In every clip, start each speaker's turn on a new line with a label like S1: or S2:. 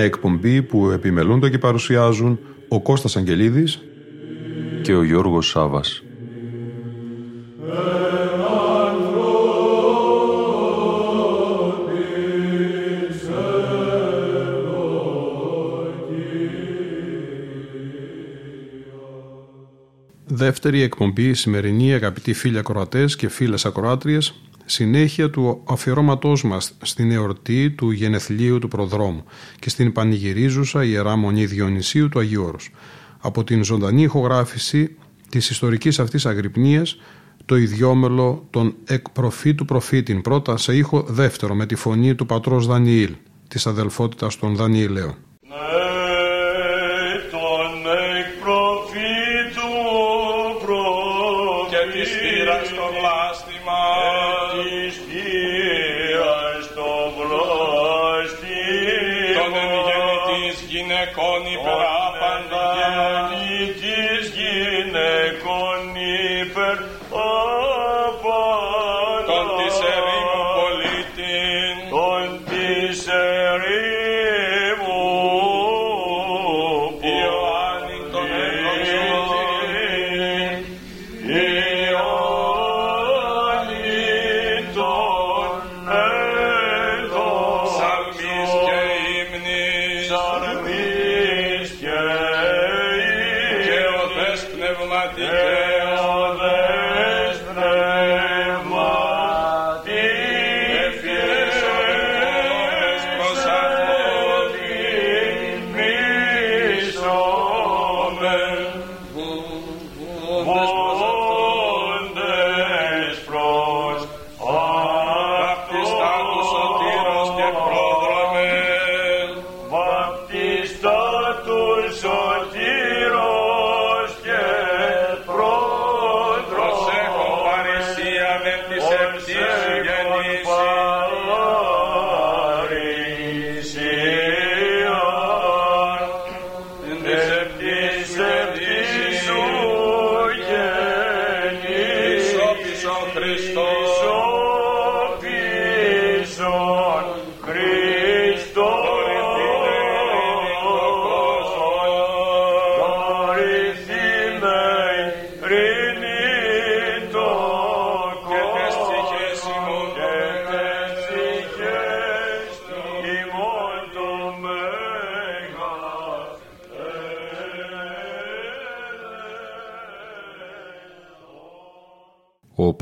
S1: Μια εκπομπή που επιμελούνται και παρουσιάζουν ο Κώστας Αγγελίδης και ο Γιώργος Σάβας. Δεύτερη εκπομπή σημερινή αγαπητοί φίλοι ακροατές και φίλες ακροάτριες συνέχεια του αφιερώματός μας στην εορτή του γενεθλίου του προδρόμου και στην πανηγυρίζουσα Ιερά Μονή Διονυσίου του Αγίου Όρους. Από την ζωντανή ηχογράφηση της ιστορικής αυτής αγρυπνίας το ιδιόμελο των εκπροφήτου προφήτην πρώτα σε ήχο δεύτερο με τη φωνή του πατρός Δανιήλ της αδελφότητας των Δανιήλεων.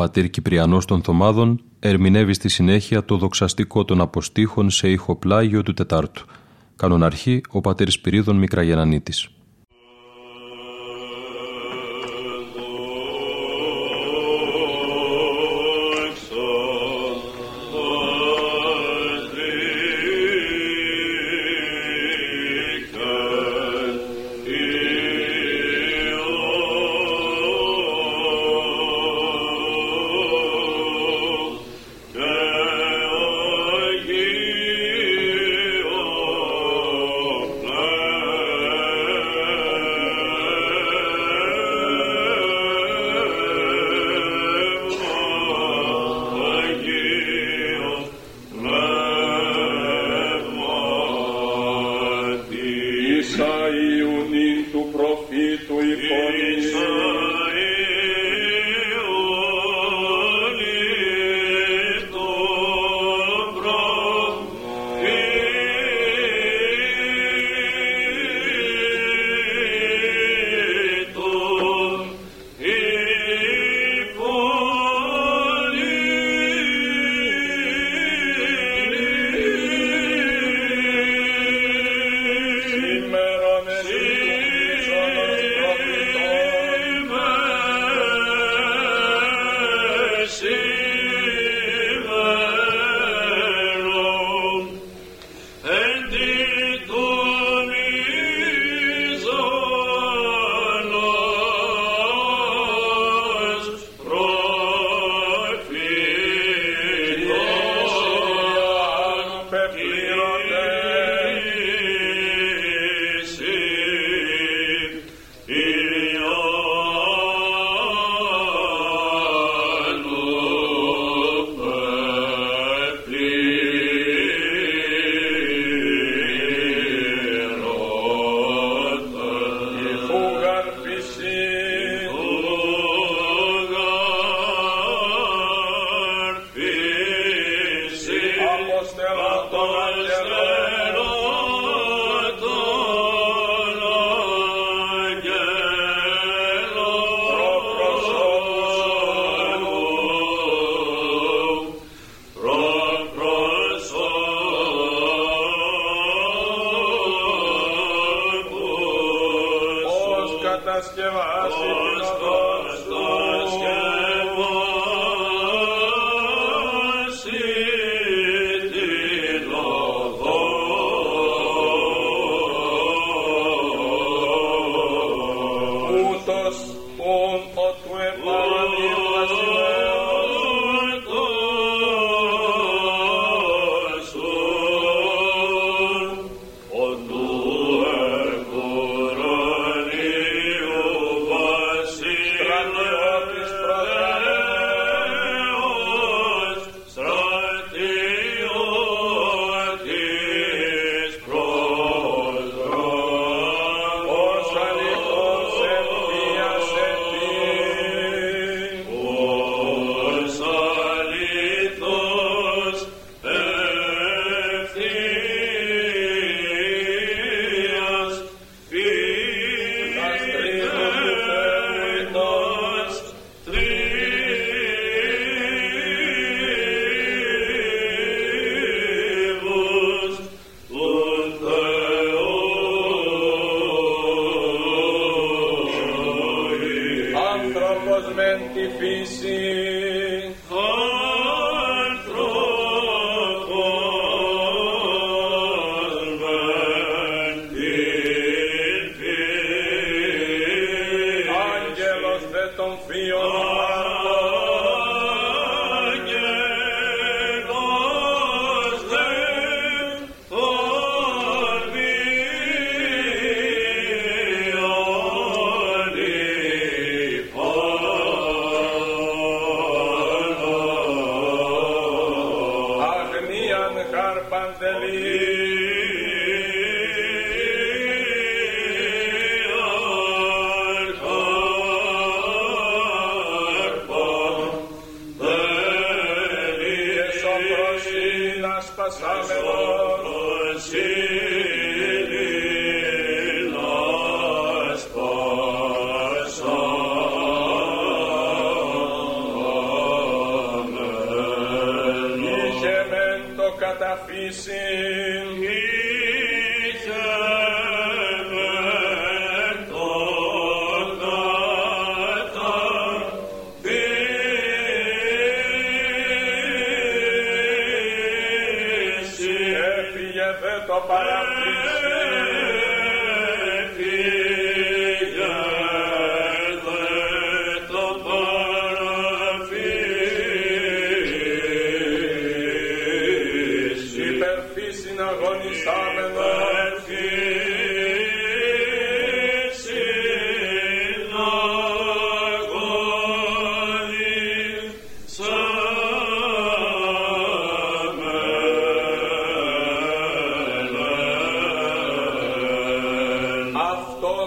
S1: Πατήρ Κυπριανός των Θωμάδων ερμηνεύει στη συνέχεια το δοξαστικό των αποστήχων σε ηχοπλάγιο του Τετάρτου. Κανοναρχή ο πατήρ Σπυρίδων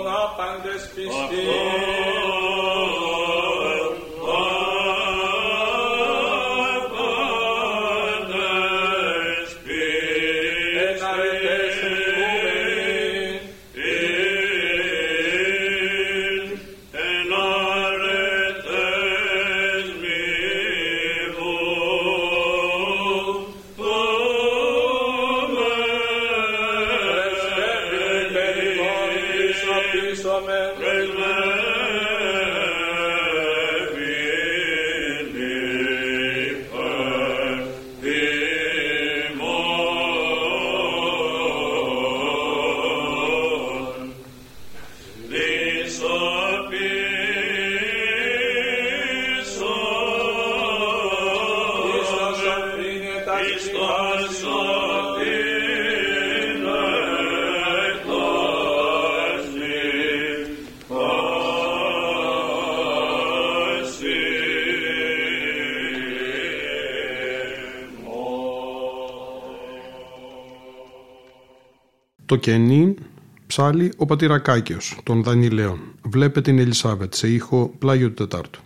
S1: Μικραγενανίτης.
S2: Το κενή ψάλει ο Πατηρακάκιος των Δανιλαίων. Βλέπε την Ελισάβετ σε ήχο πλάγιο του Τετάρτου.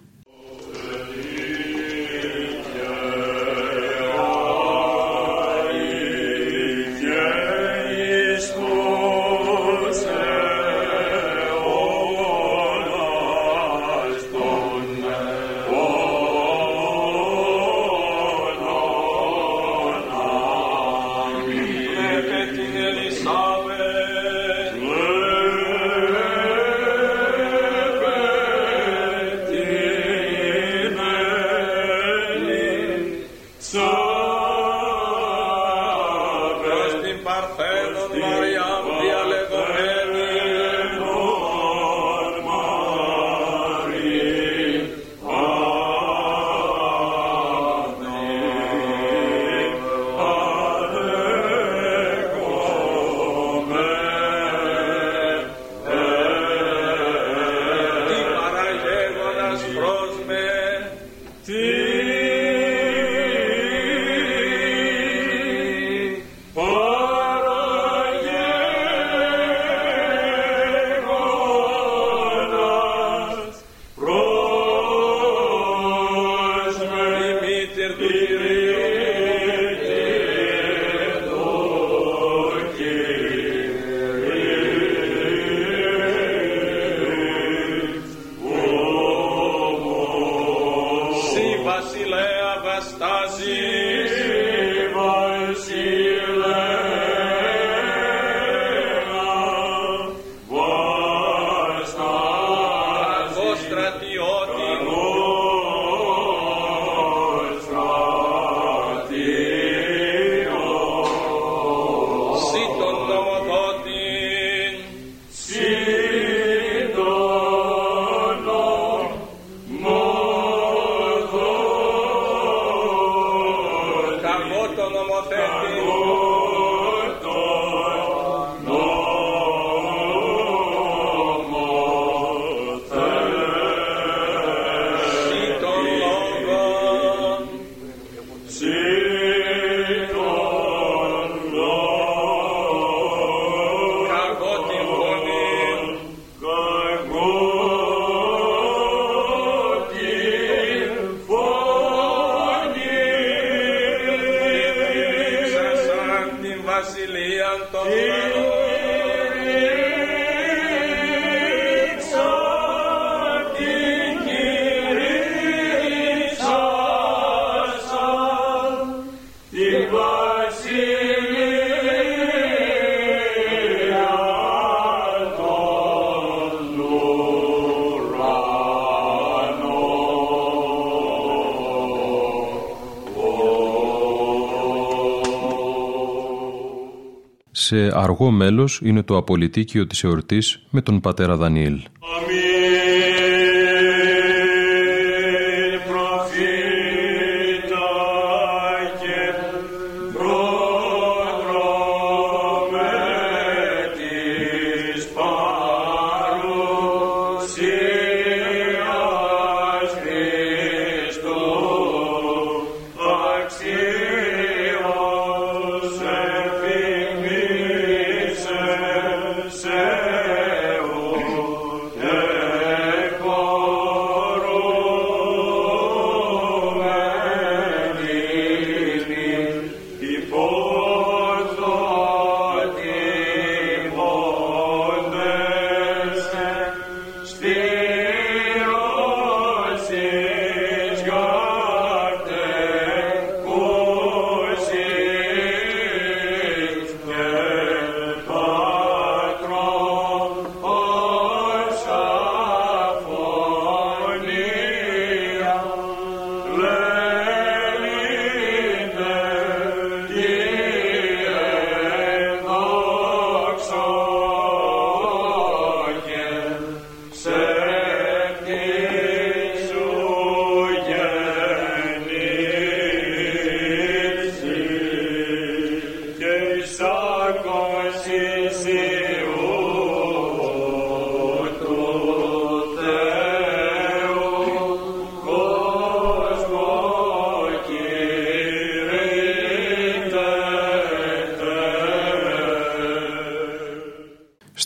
S1: are σε αργό μέλος είναι το απολυτίκιο της εορτής με τον πατέρα Δανιήλ.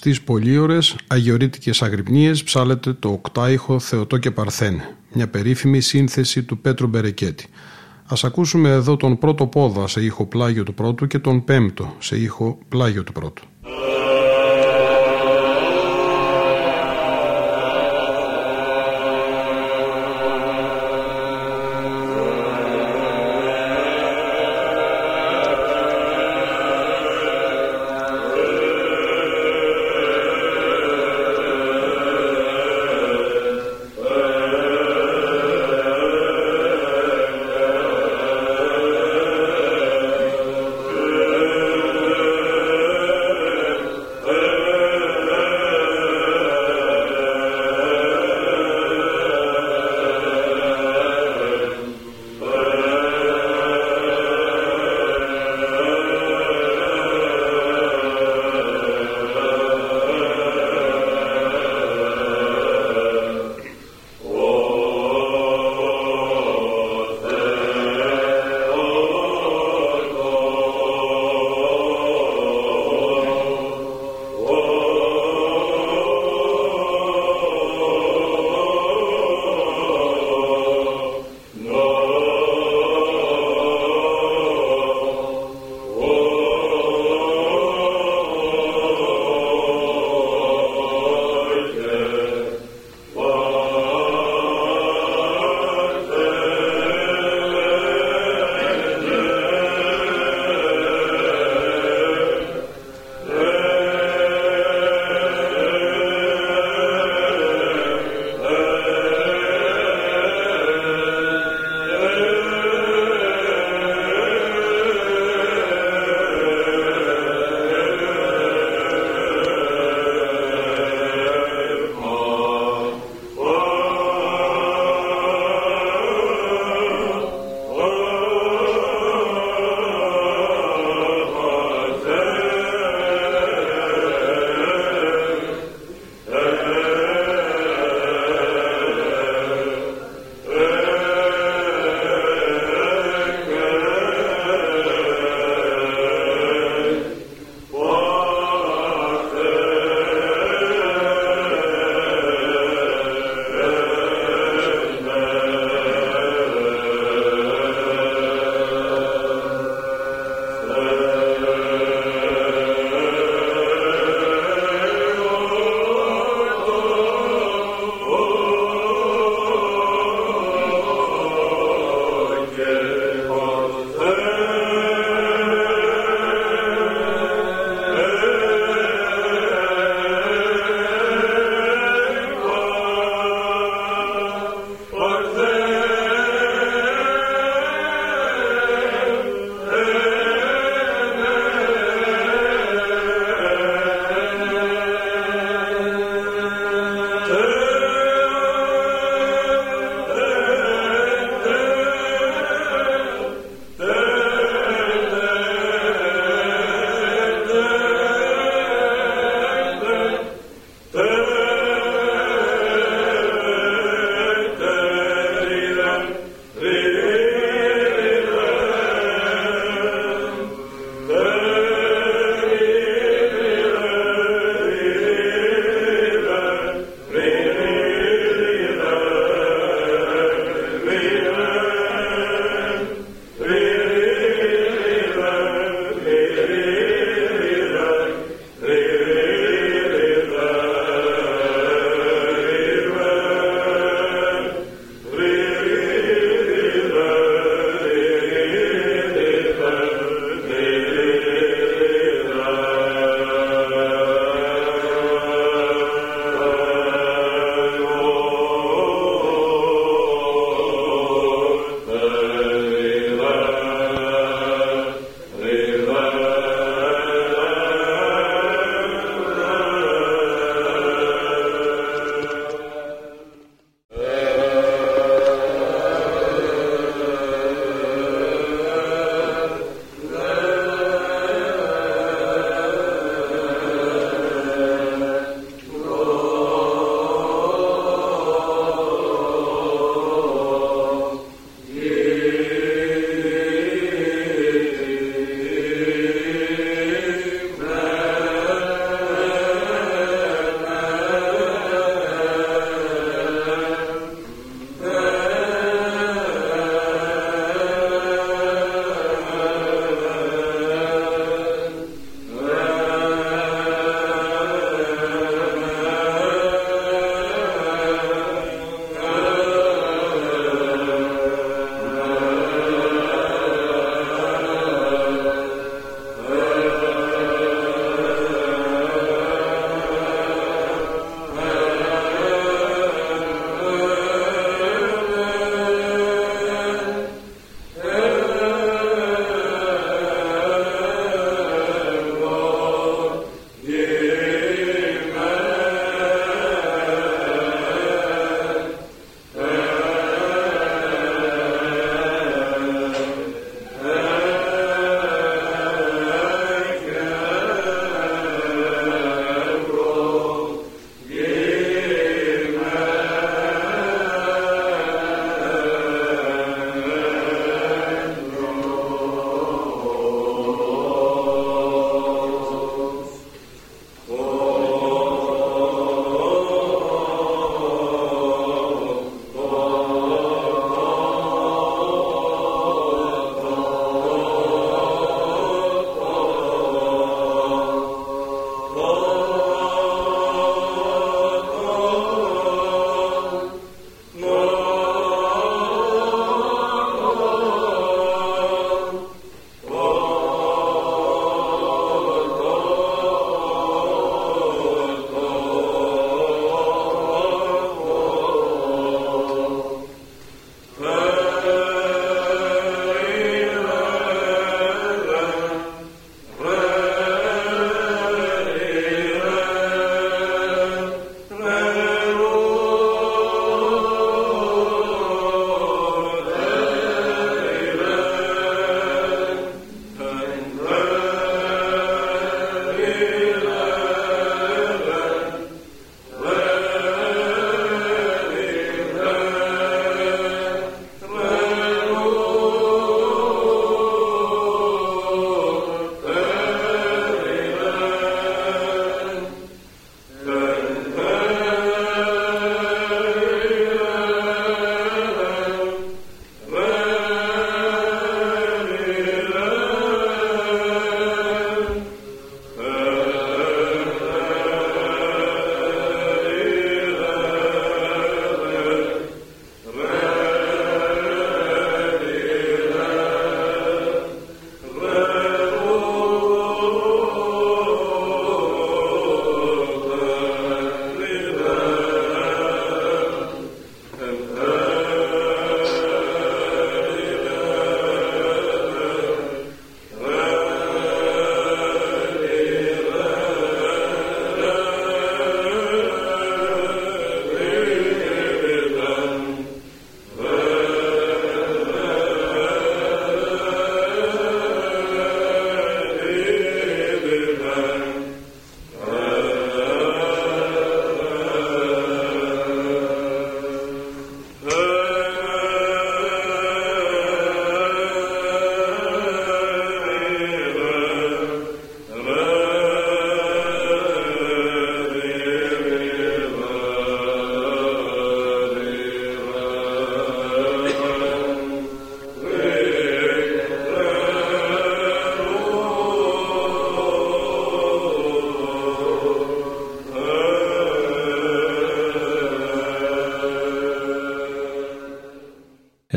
S2: Στις πολύωρες αγιορείτικες αγρυπνίες ψάλεται το οκτάιχο Θεοτό και Παρθένε, μια περίφημη σύνθεση του Πέτρου Μπερεκέτη. Ας ακούσουμε εδώ τον πρώτο πόδα σε ήχο πλάγιο του πρώτου και τον πέμπτο σε ήχο πλάγιο του πρώτου.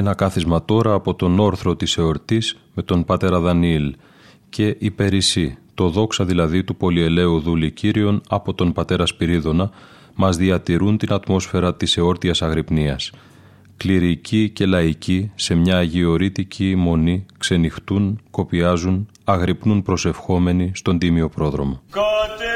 S3: Ένα κάθισμα τώρα από τον όρθρο της εορτής με τον πατέρα Δανίηλ και η Περισσή, το δόξα δηλαδή του πολυελαίου δούλη Κύριον από τον πατέρα Σπυρίδωνα, μας διατηρούν την ατμόσφαιρα της εόρτιας αγρυπνίας. Κληρικοί και λαϊκοί σε μια αγιορείτικη μονή ξενυχτούν, κοπιάζουν, αγρυπνούν προσευχόμενοι στον τίμιο πρόδρομο.
S1: μετά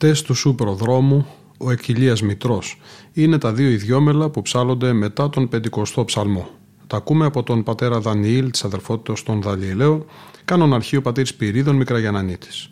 S1: Τεστ του σου προδρόμου, ο Εκκυλίας Μητρός. Είναι τα δύο ιδιόμελα που ψάλλονται μετά τον πεντηκοστό ψαλμό. Τα ακούμε από τον πατέρα Δανιήλ της αδερφότητας των Δαλιελαίων, κάνον αρχείο πατήρ Σπυρίδων Μικραγιανανίτης.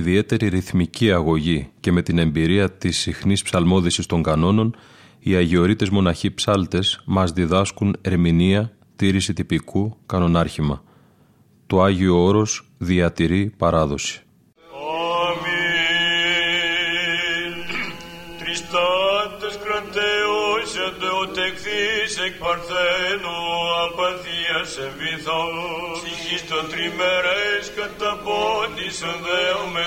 S3: Ιδιαίτερη ρυθμική αγωγή και με την εμπειρία της συχνής ψαλμόδησης των κανόνων, οι Αγιορείτες μοναχοί ψάλτες μας διδάσκουν ερμηνεία, τήρηση τυπικού, κανονάρχημα. Το Άγιο Όρος διατηρεί παράδοση.
S4: Εκ παρθένου απαθίας βυθό ψυχής το τριμερές κατά πόντισον δέομαι.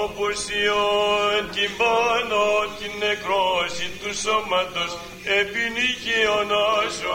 S4: Όπως ιόν την πάνω την νεκρώση του σώματος επινικίων άσο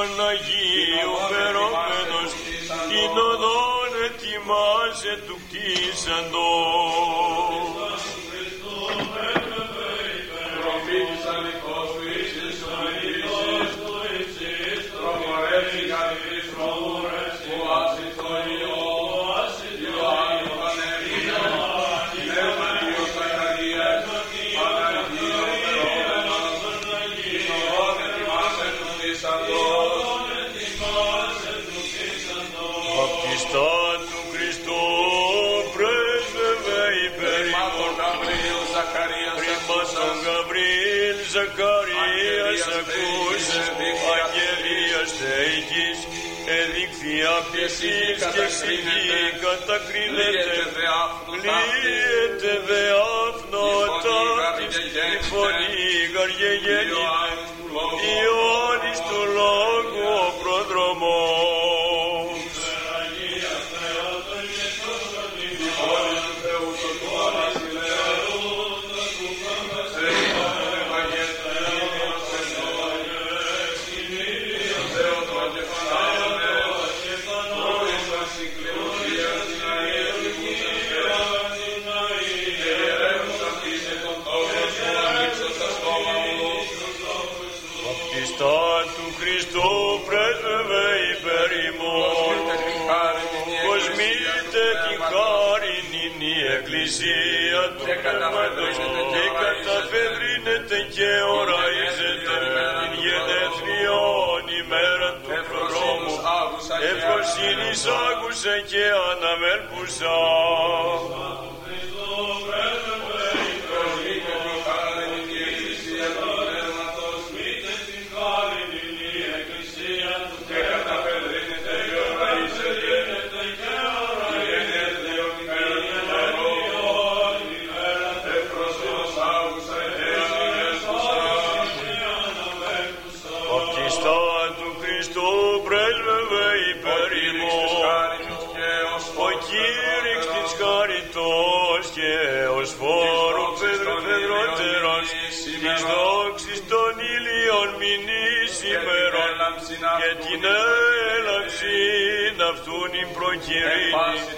S4: Παναγίου φερόμενος, την οδόν ετοιμάσε του κτίσαντος. Εδείχθη απτυσής και ψυχή κατακρίνεται. λύεται δε άφνοτα. Της η φωνή γαργεγέννηται και την έλαψη αυτούν η προκυρήνη εν πάση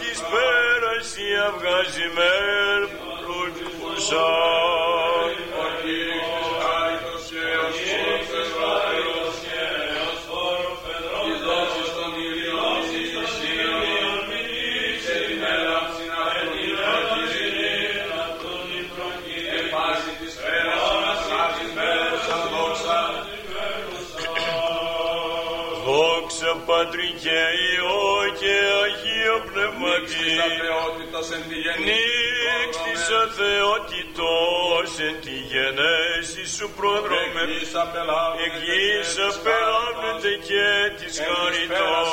S4: της πέρας η αυγαζημέρ προκυπουσά. Δόξα Πατρί και Υιό και Αγίο Πνευματί. Νίξ της αθεότητος εν τη γενέση σου προδρόμε. Εκείς απελάβνεται και της χαριτός.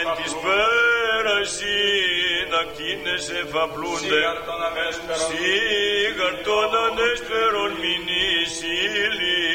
S4: Εν της πέραση να κτίνες εφαπλούνται. Σίγαρ των ανέστερων μηνύς ηλίων.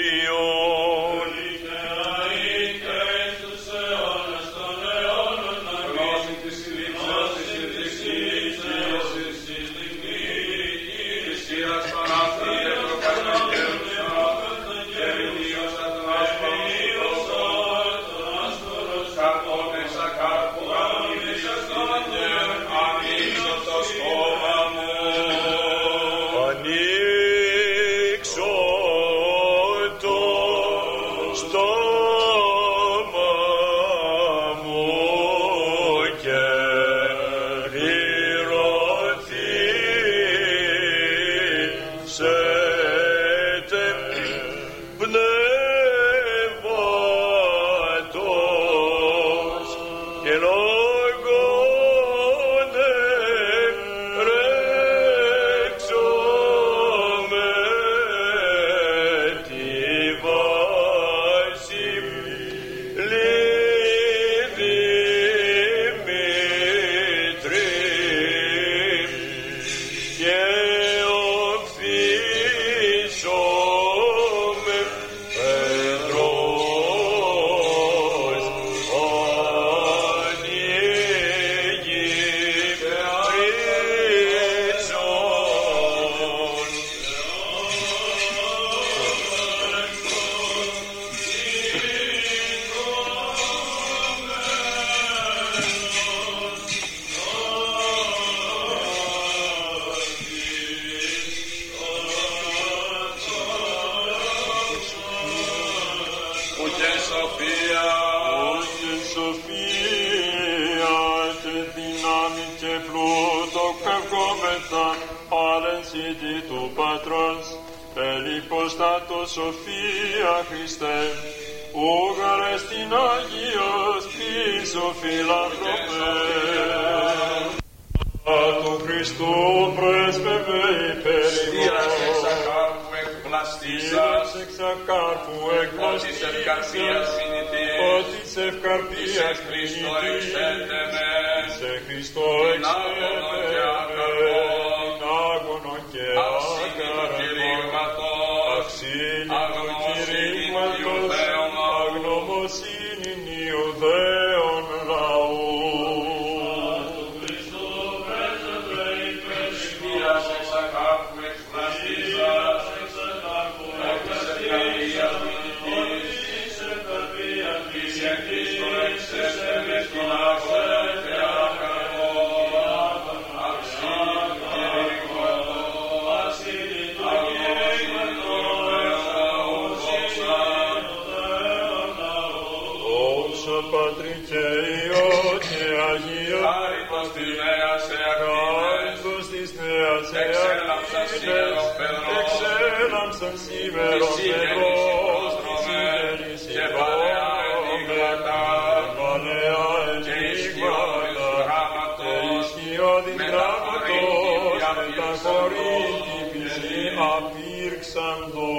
S1: sons, O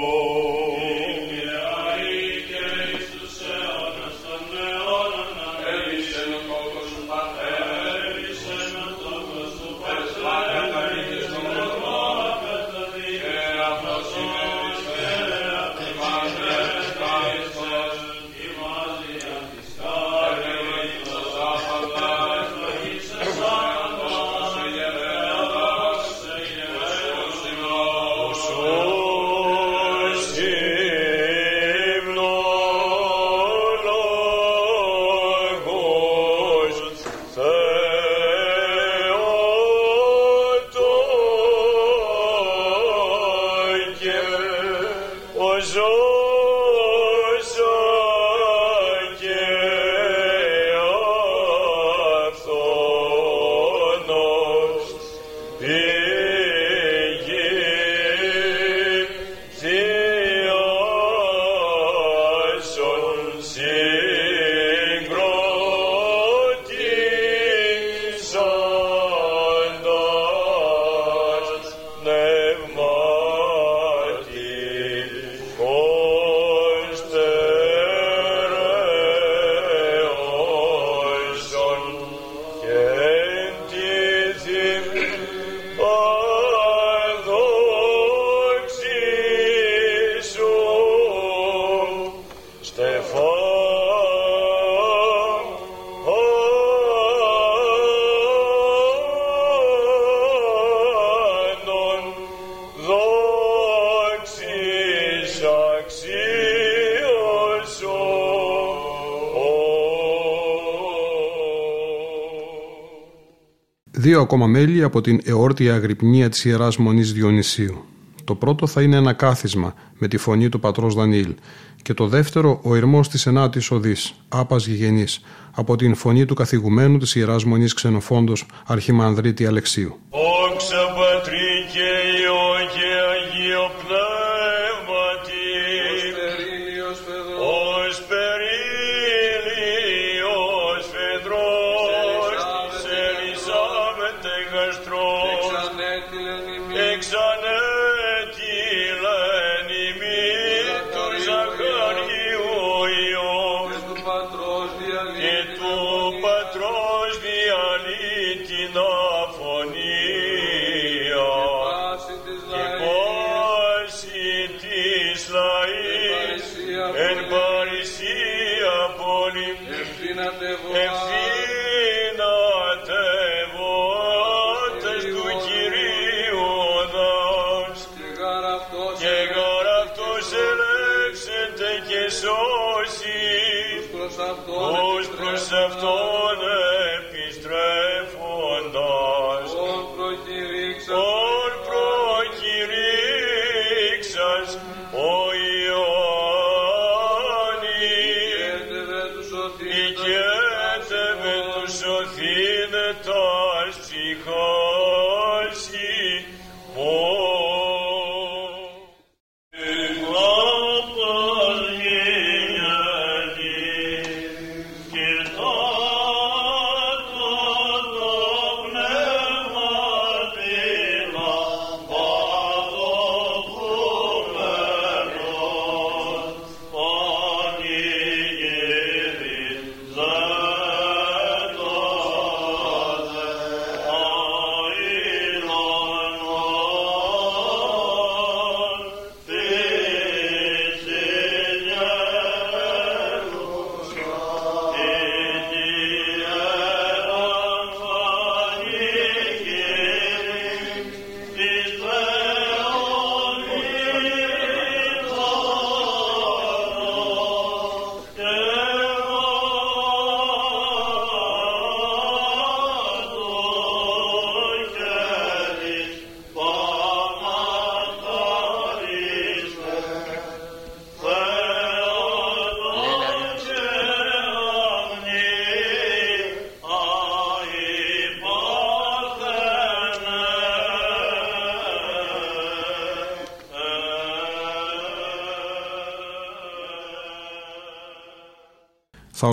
S4: δύο ακόμα μέλη από την εόρτια αγρυπνία της Ιεράς Μονής Διονυσίου. Το πρώτο θα είναι ένα κάθισμα με τη φωνή του πατρός Δανίλ και το δεύτερο ο ερμός της ενάτης οδής, άπας γηγενής, από την φωνή του καθηγουμένου της Ιεράς Μονής Ξενοφόντος Αρχιμανδρίτη Αλεξίου.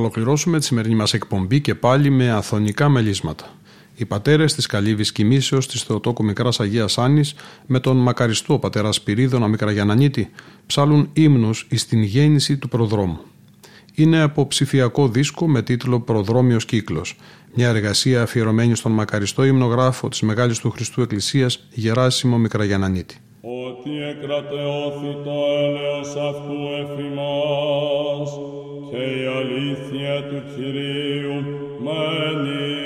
S1: Ολοκληρώσουμε τη σημερινή μας εκπομπή και πάλι με αθωνικά μελίσματα. Οι πατέρες της Καλύβης Κοιμήσεως της Θεοτόκου Μικράς Αγίας Άννης με τον μακαριστό πατέρα Σπυρίδωνα Μικραγιανανίτη ψάλουν ύμνου εις την γέννηση του προδρόμου. Είναι από ψηφιακό δίσκο με τίτλο Προδρόμιος Κύκλος, μια εργασία αφιερωμένη στον μακαριστό υμνογράφο της Μεγάλης του Χριστού Εκκλησίας Γεράσιμο Μικραγιανανίτη.
S5: Ότι εκρατεώθη το έλεος αυτού εφημάς Te Alicia tu cirium mani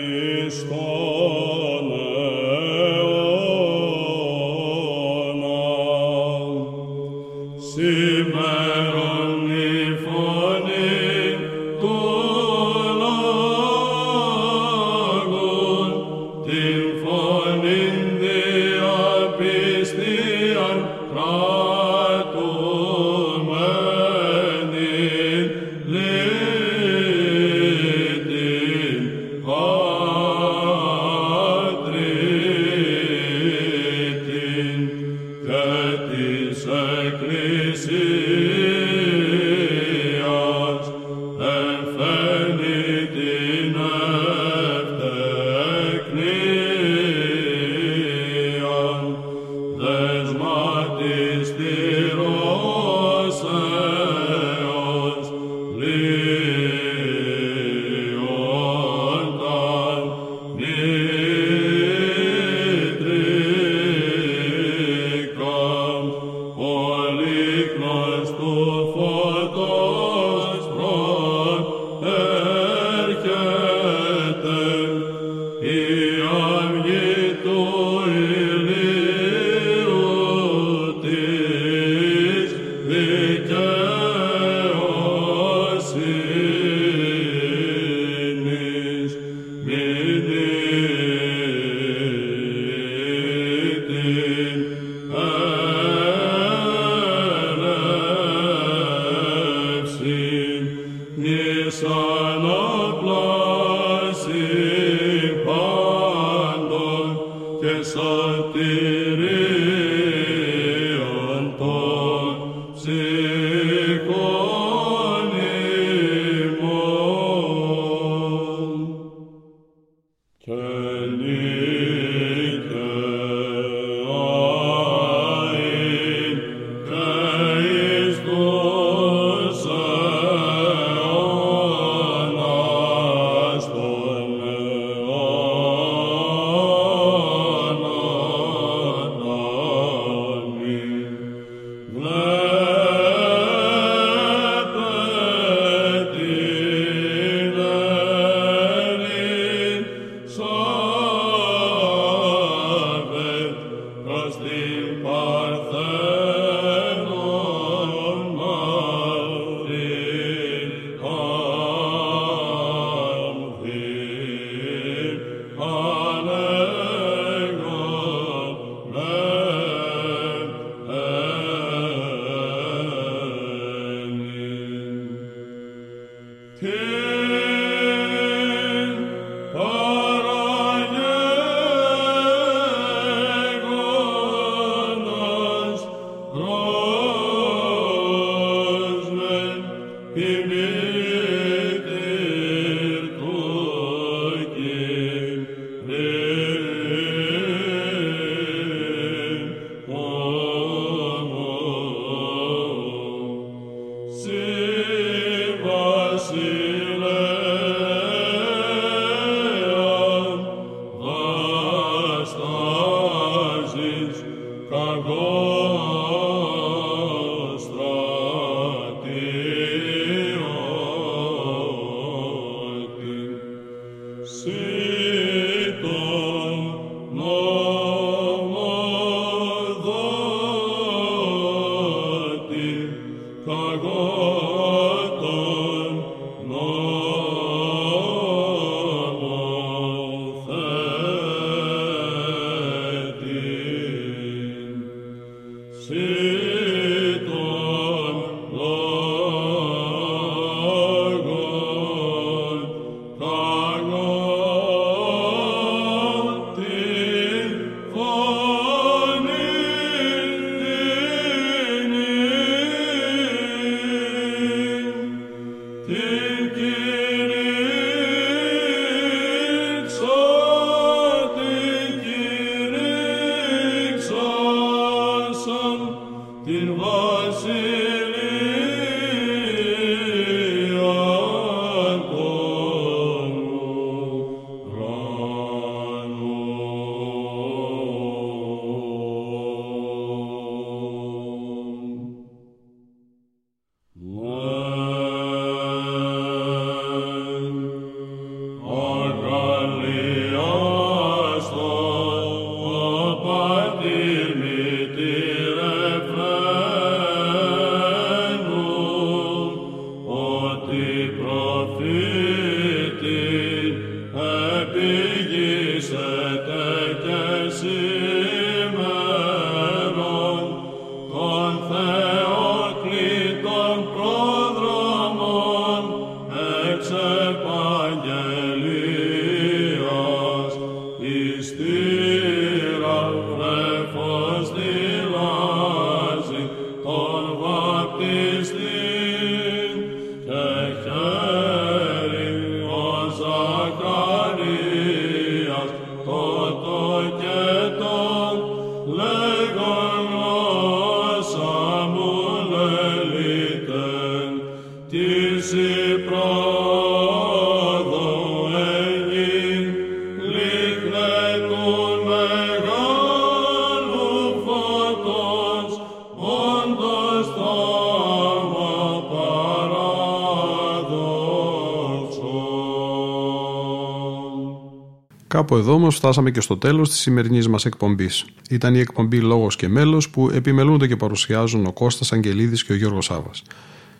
S5: Κάπου εδώ όμω φτάσαμε και στο τέλος της σημερινής μας εκπομπής. Ήταν η εκπομπή Λόγος και Μέλος που επιμελούνται και παρουσιάζουν ο Κώστας Αγγελίδης και ο Γιώργος Σάβα.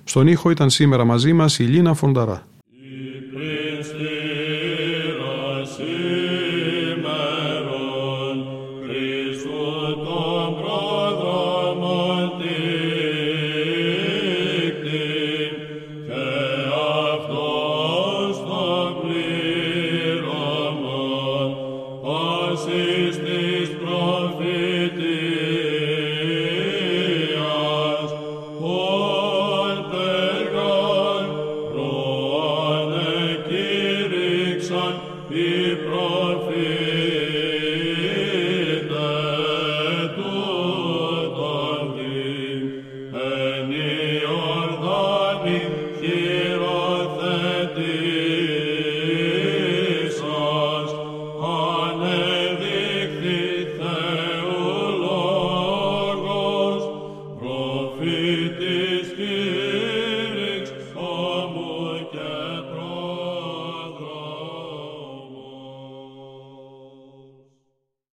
S5: Στον ήχο ήταν σήμερα μαζί μας η Λίνα Φονταρά.